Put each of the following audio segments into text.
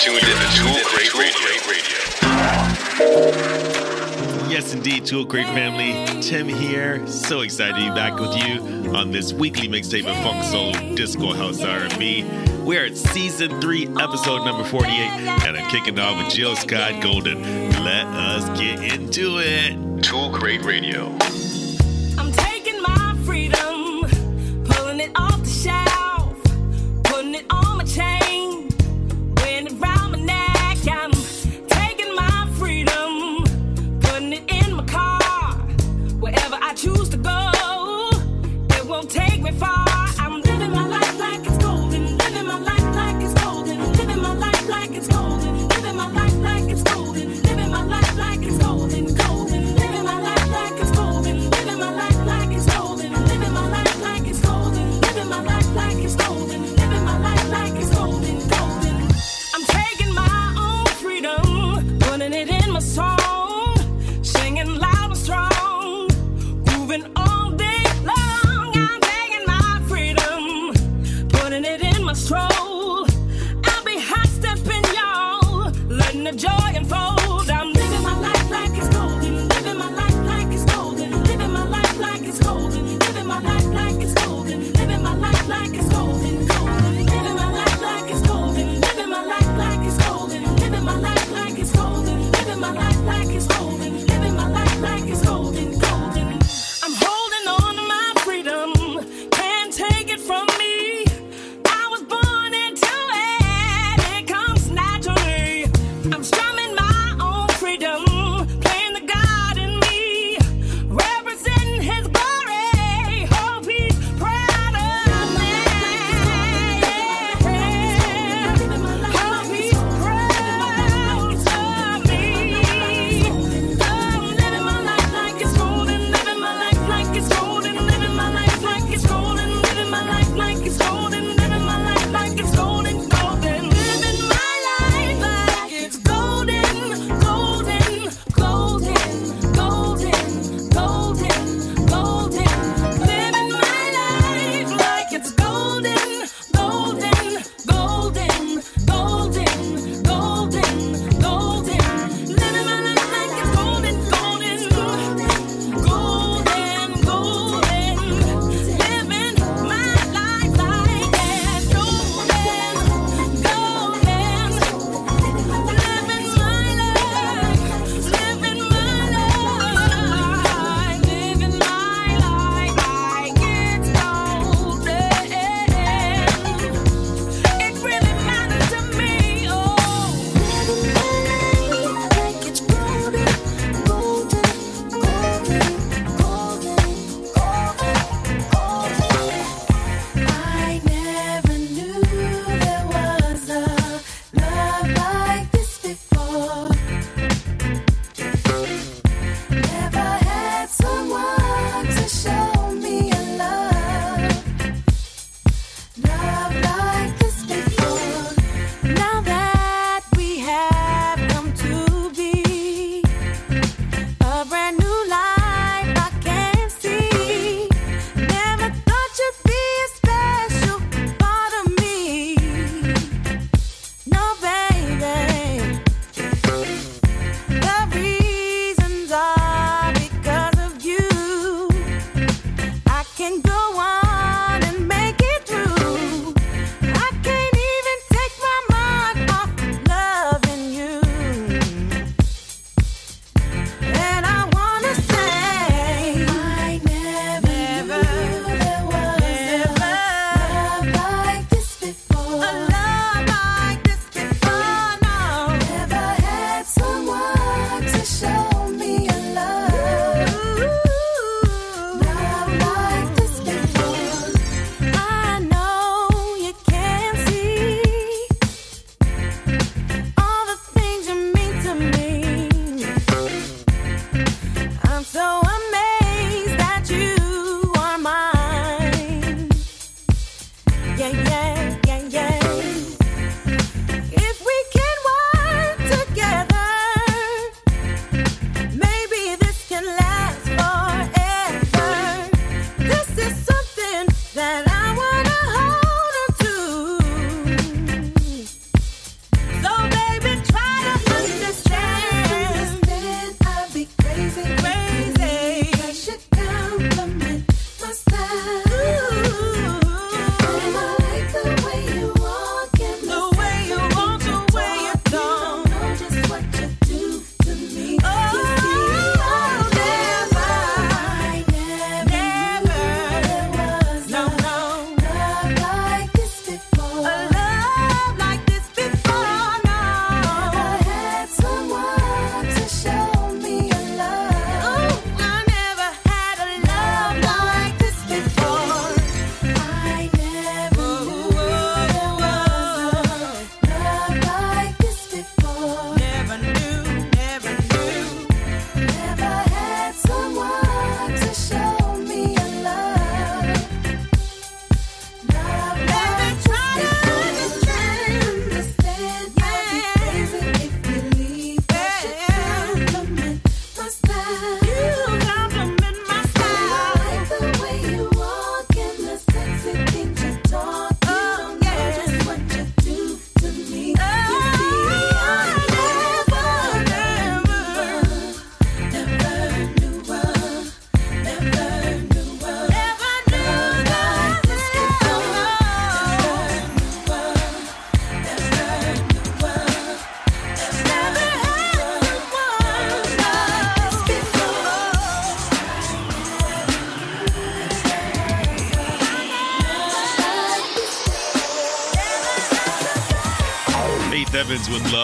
tuned in to Tool Crate Radio. Yes, indeed, Tool Crate family. Tim here. So excited to be back with you on this weekly mixtape of Funk Soul Disco House R&B. We're at season three, episode number 48, and I'm kicking off with Jill Scott Golden. Let us get into it. Tool Crate Radio.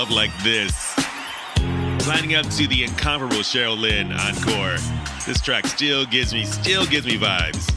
love like this. Lining up to the incomparable Cheryl Lynn encore. This track still gives me, still gives me vibes.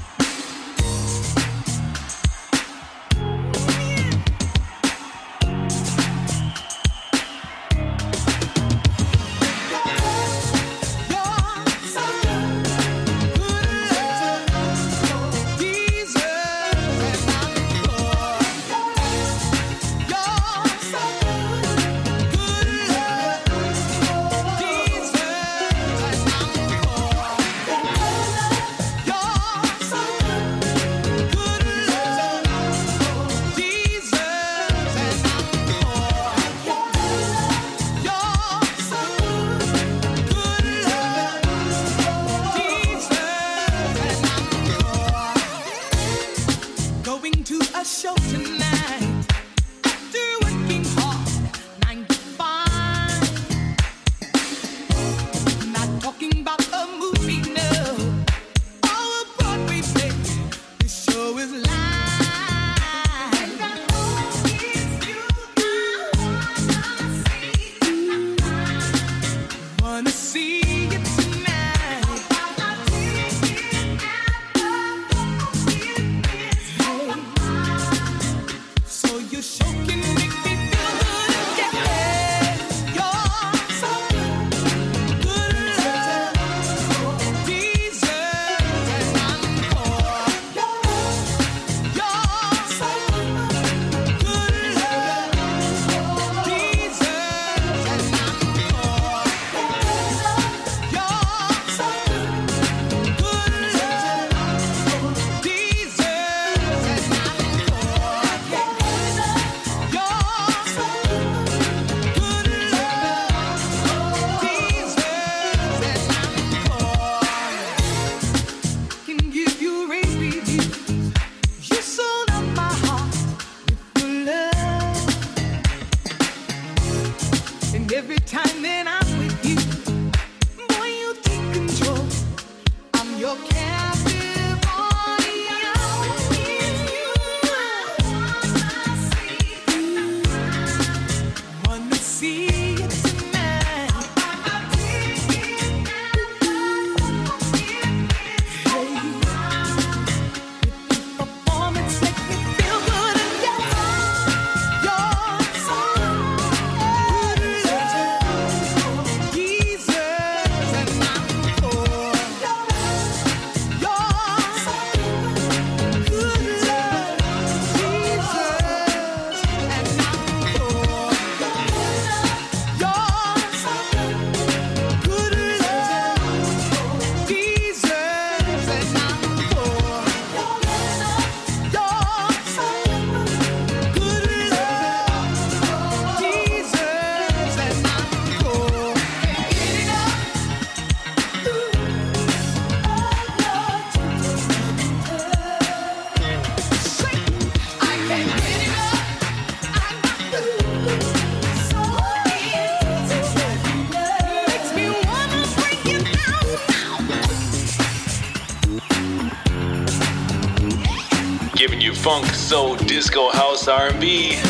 R&B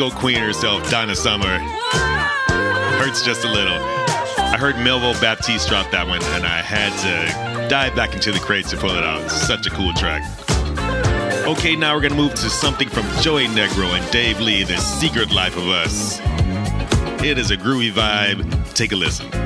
disco queen herself, Donna Summer. Hurts just a little. I heard Melville Baptiste drop that one, and I had to dive back into the crates to pull it out. Such a cool track. Okay, now we're gonna move to something from Joey Negro and Dave Lee, The Secret Life of Us. It is a groovy vibe. Take a listen.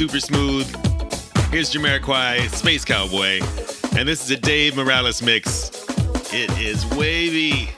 Super smooth. Here's Jamiroquai, Space Cowboy, and this is a Dave Morales mix. It is wavy.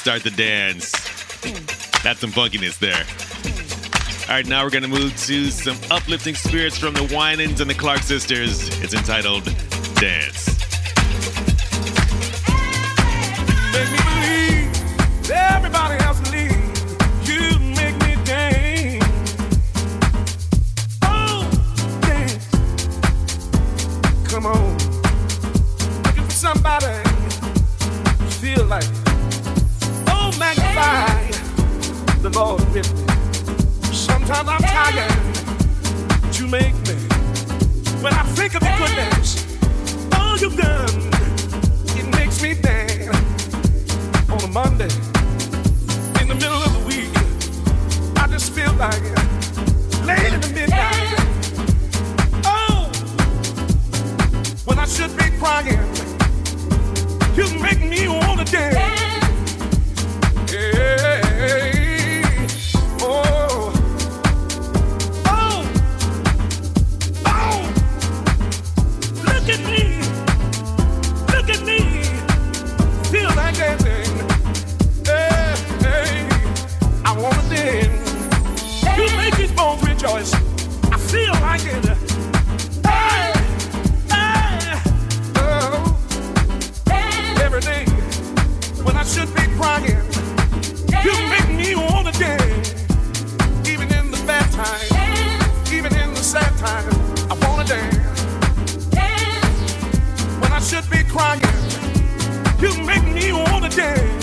Start the dance. That's some funkiness there. All right, now we're going to move to some uplifting spirits from the Winans and the Clark sisters. It's entitled Dance. Lord with me. Sometimes I'm tired You make me. When I think of your goodness, all you've done, it makes me dance on a Monday in the middle of the week. I just feel like late in the midnight. Oh, when I should be crying, you make me wanna dance. crying. You make me wanna dance.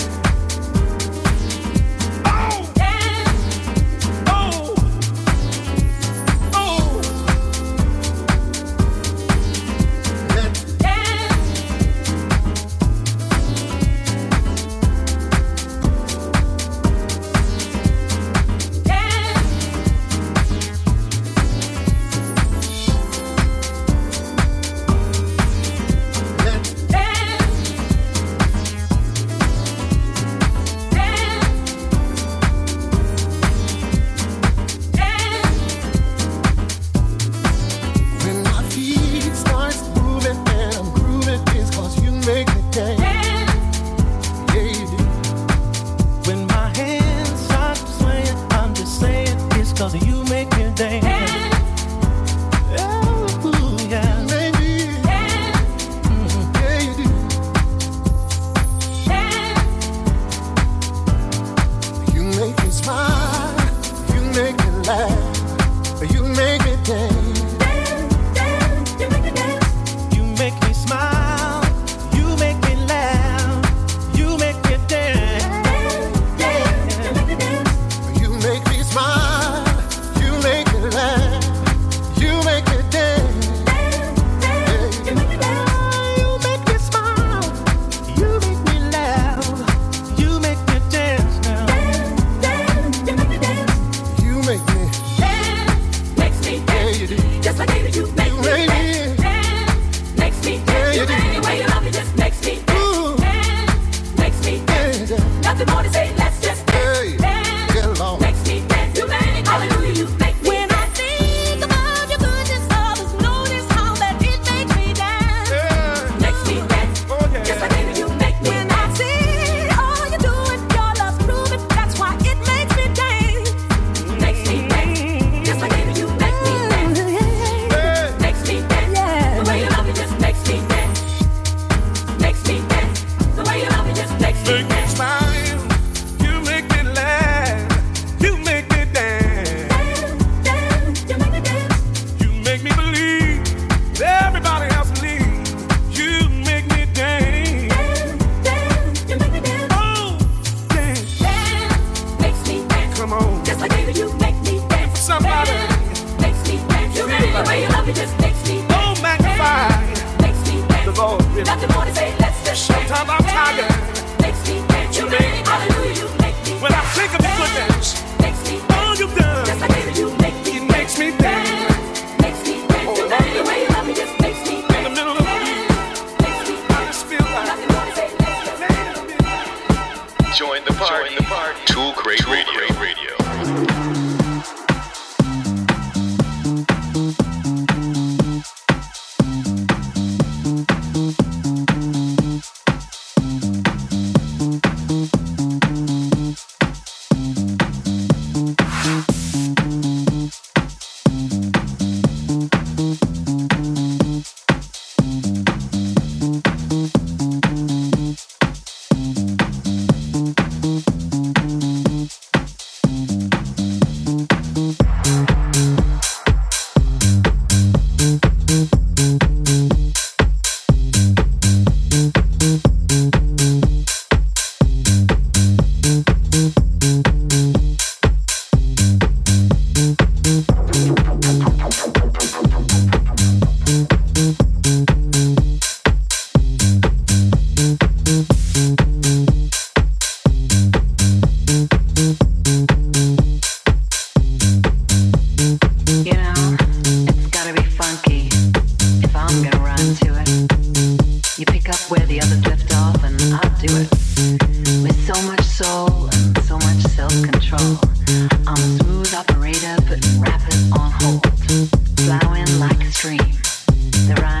flowing like a stream.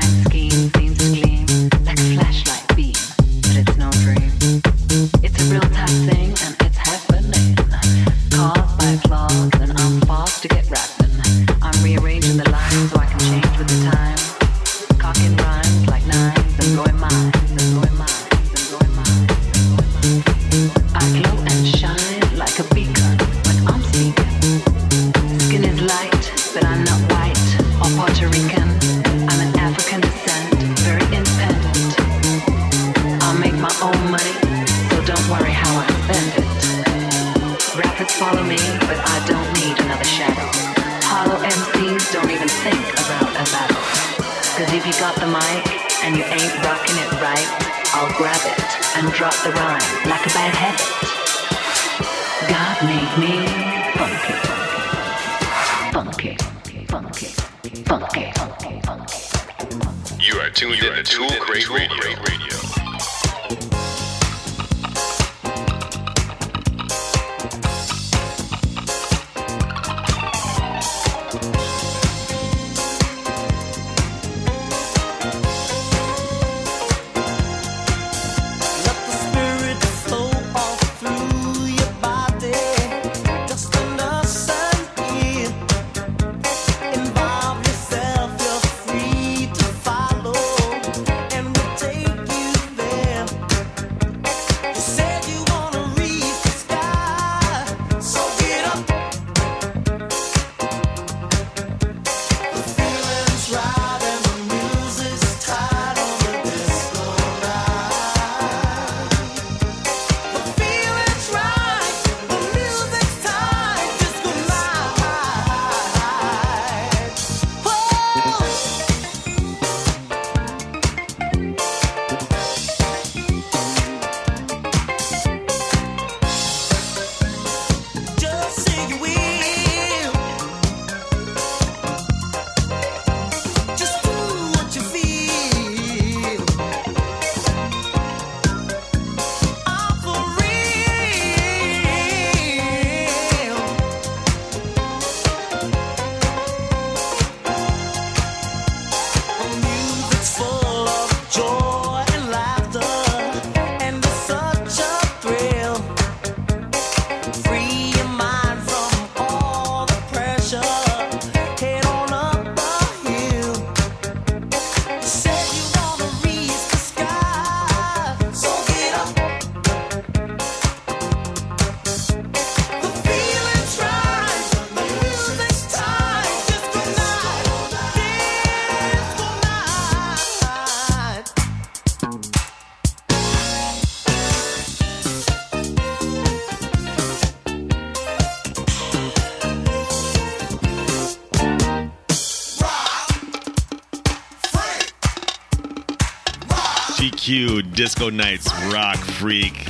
Disco Nights Rock Freak.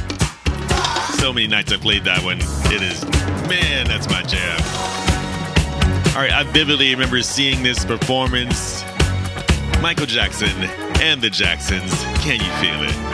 So many nights I played that one. It is, man, that's my jam. All right, I vividly remember seeing this performance. Michael Jackson and the Jacksons. Can you feel it?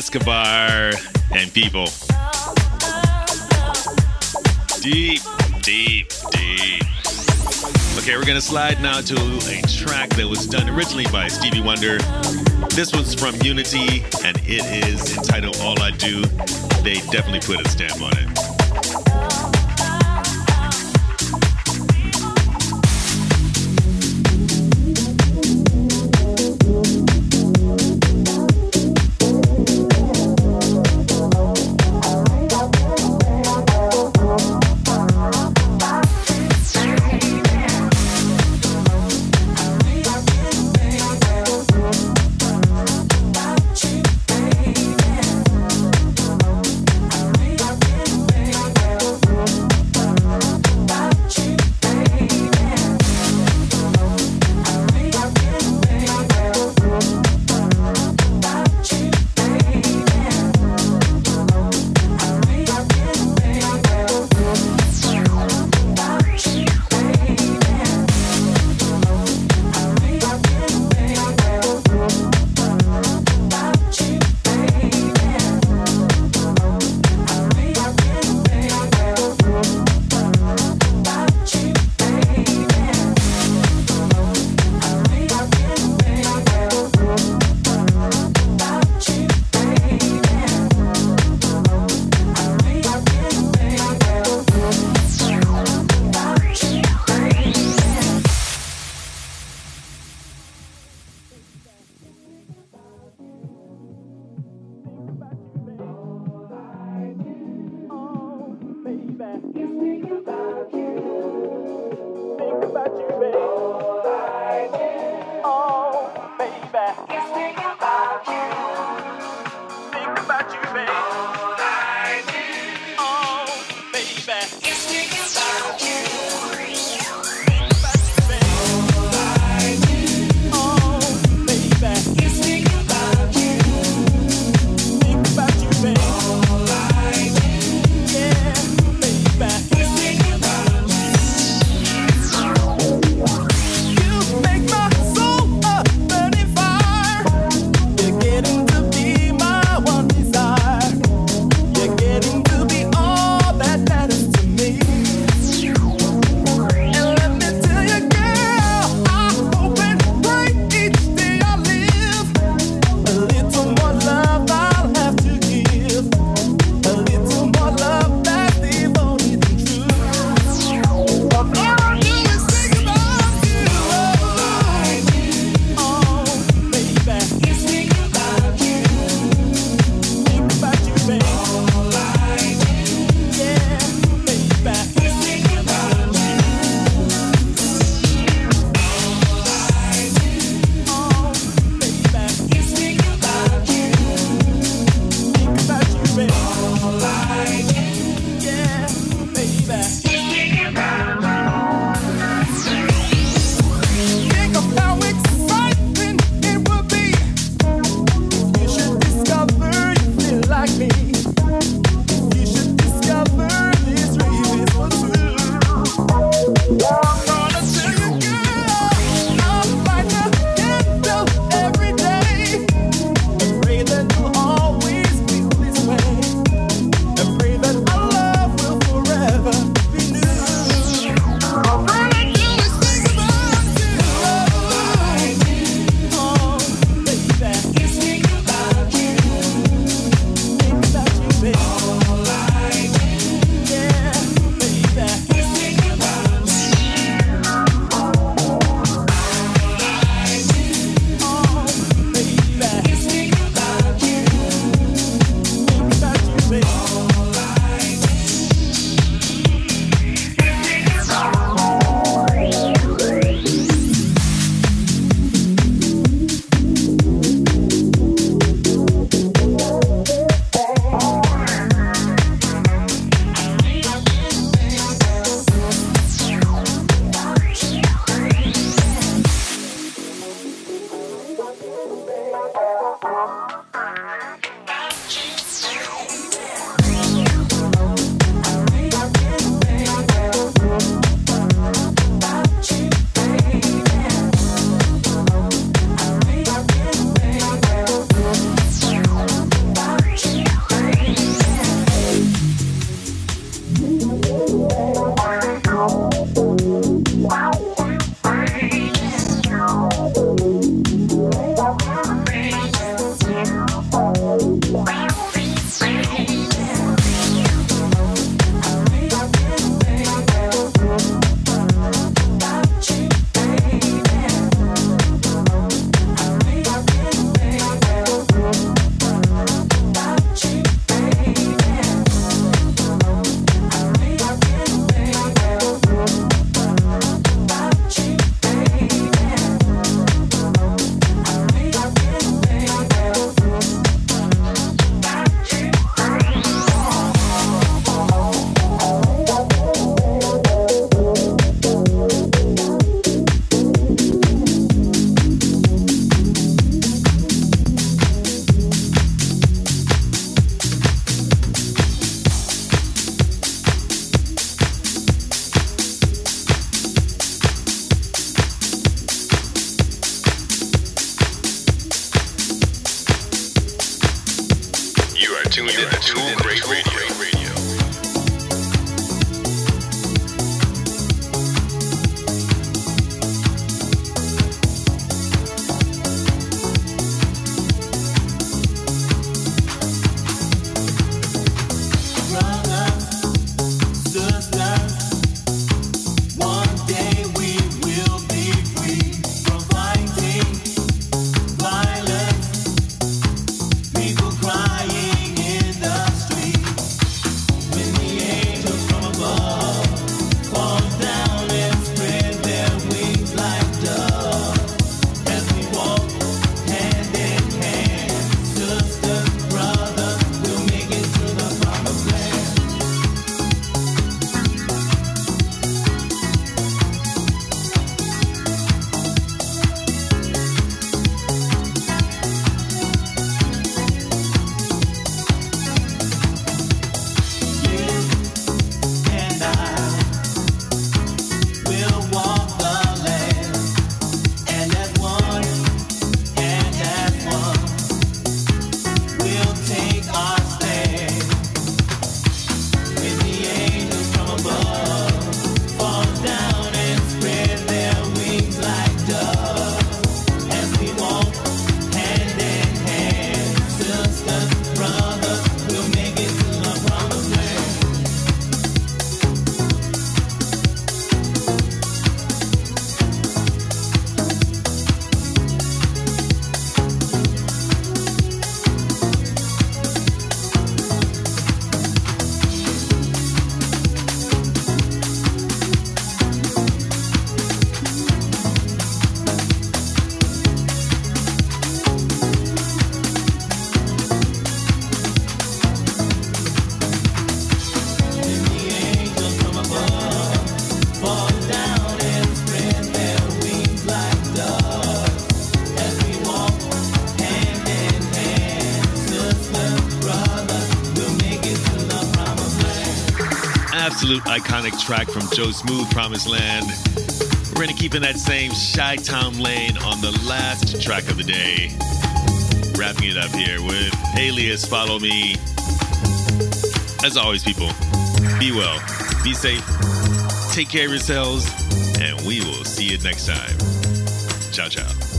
Escobar and people. Deep, deep, deep. Okay, we're gonna slide now to a track that was done originally by Stevie Wonder. This one's from Unity and it is entitled All I Do. They definitely put a stamp on it. Absolute iconic track from Joe Smooth, Promised Land. We're gonna keep in that same Chi-Town lane on the last track of the day. Wrapping it up here with Aly-Us Follow Me. As always, people, be well, be safe, take care of yourselves, and we will see you next time. Ciao, ciao.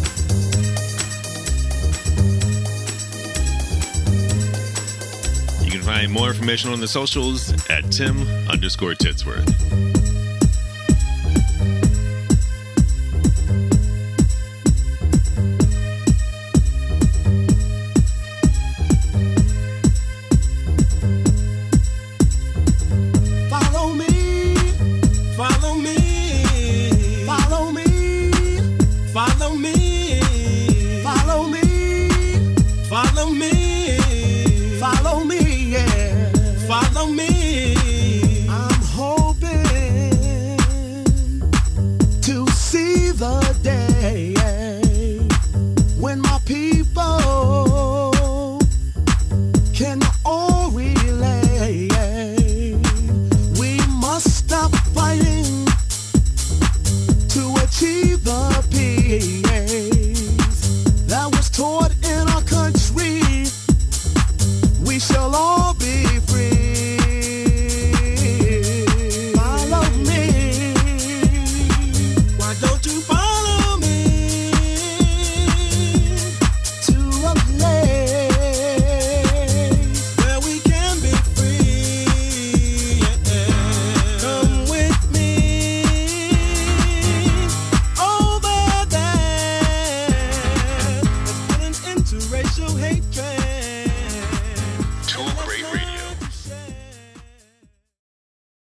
Can find more information on the socials at Tim underscore Titsworth.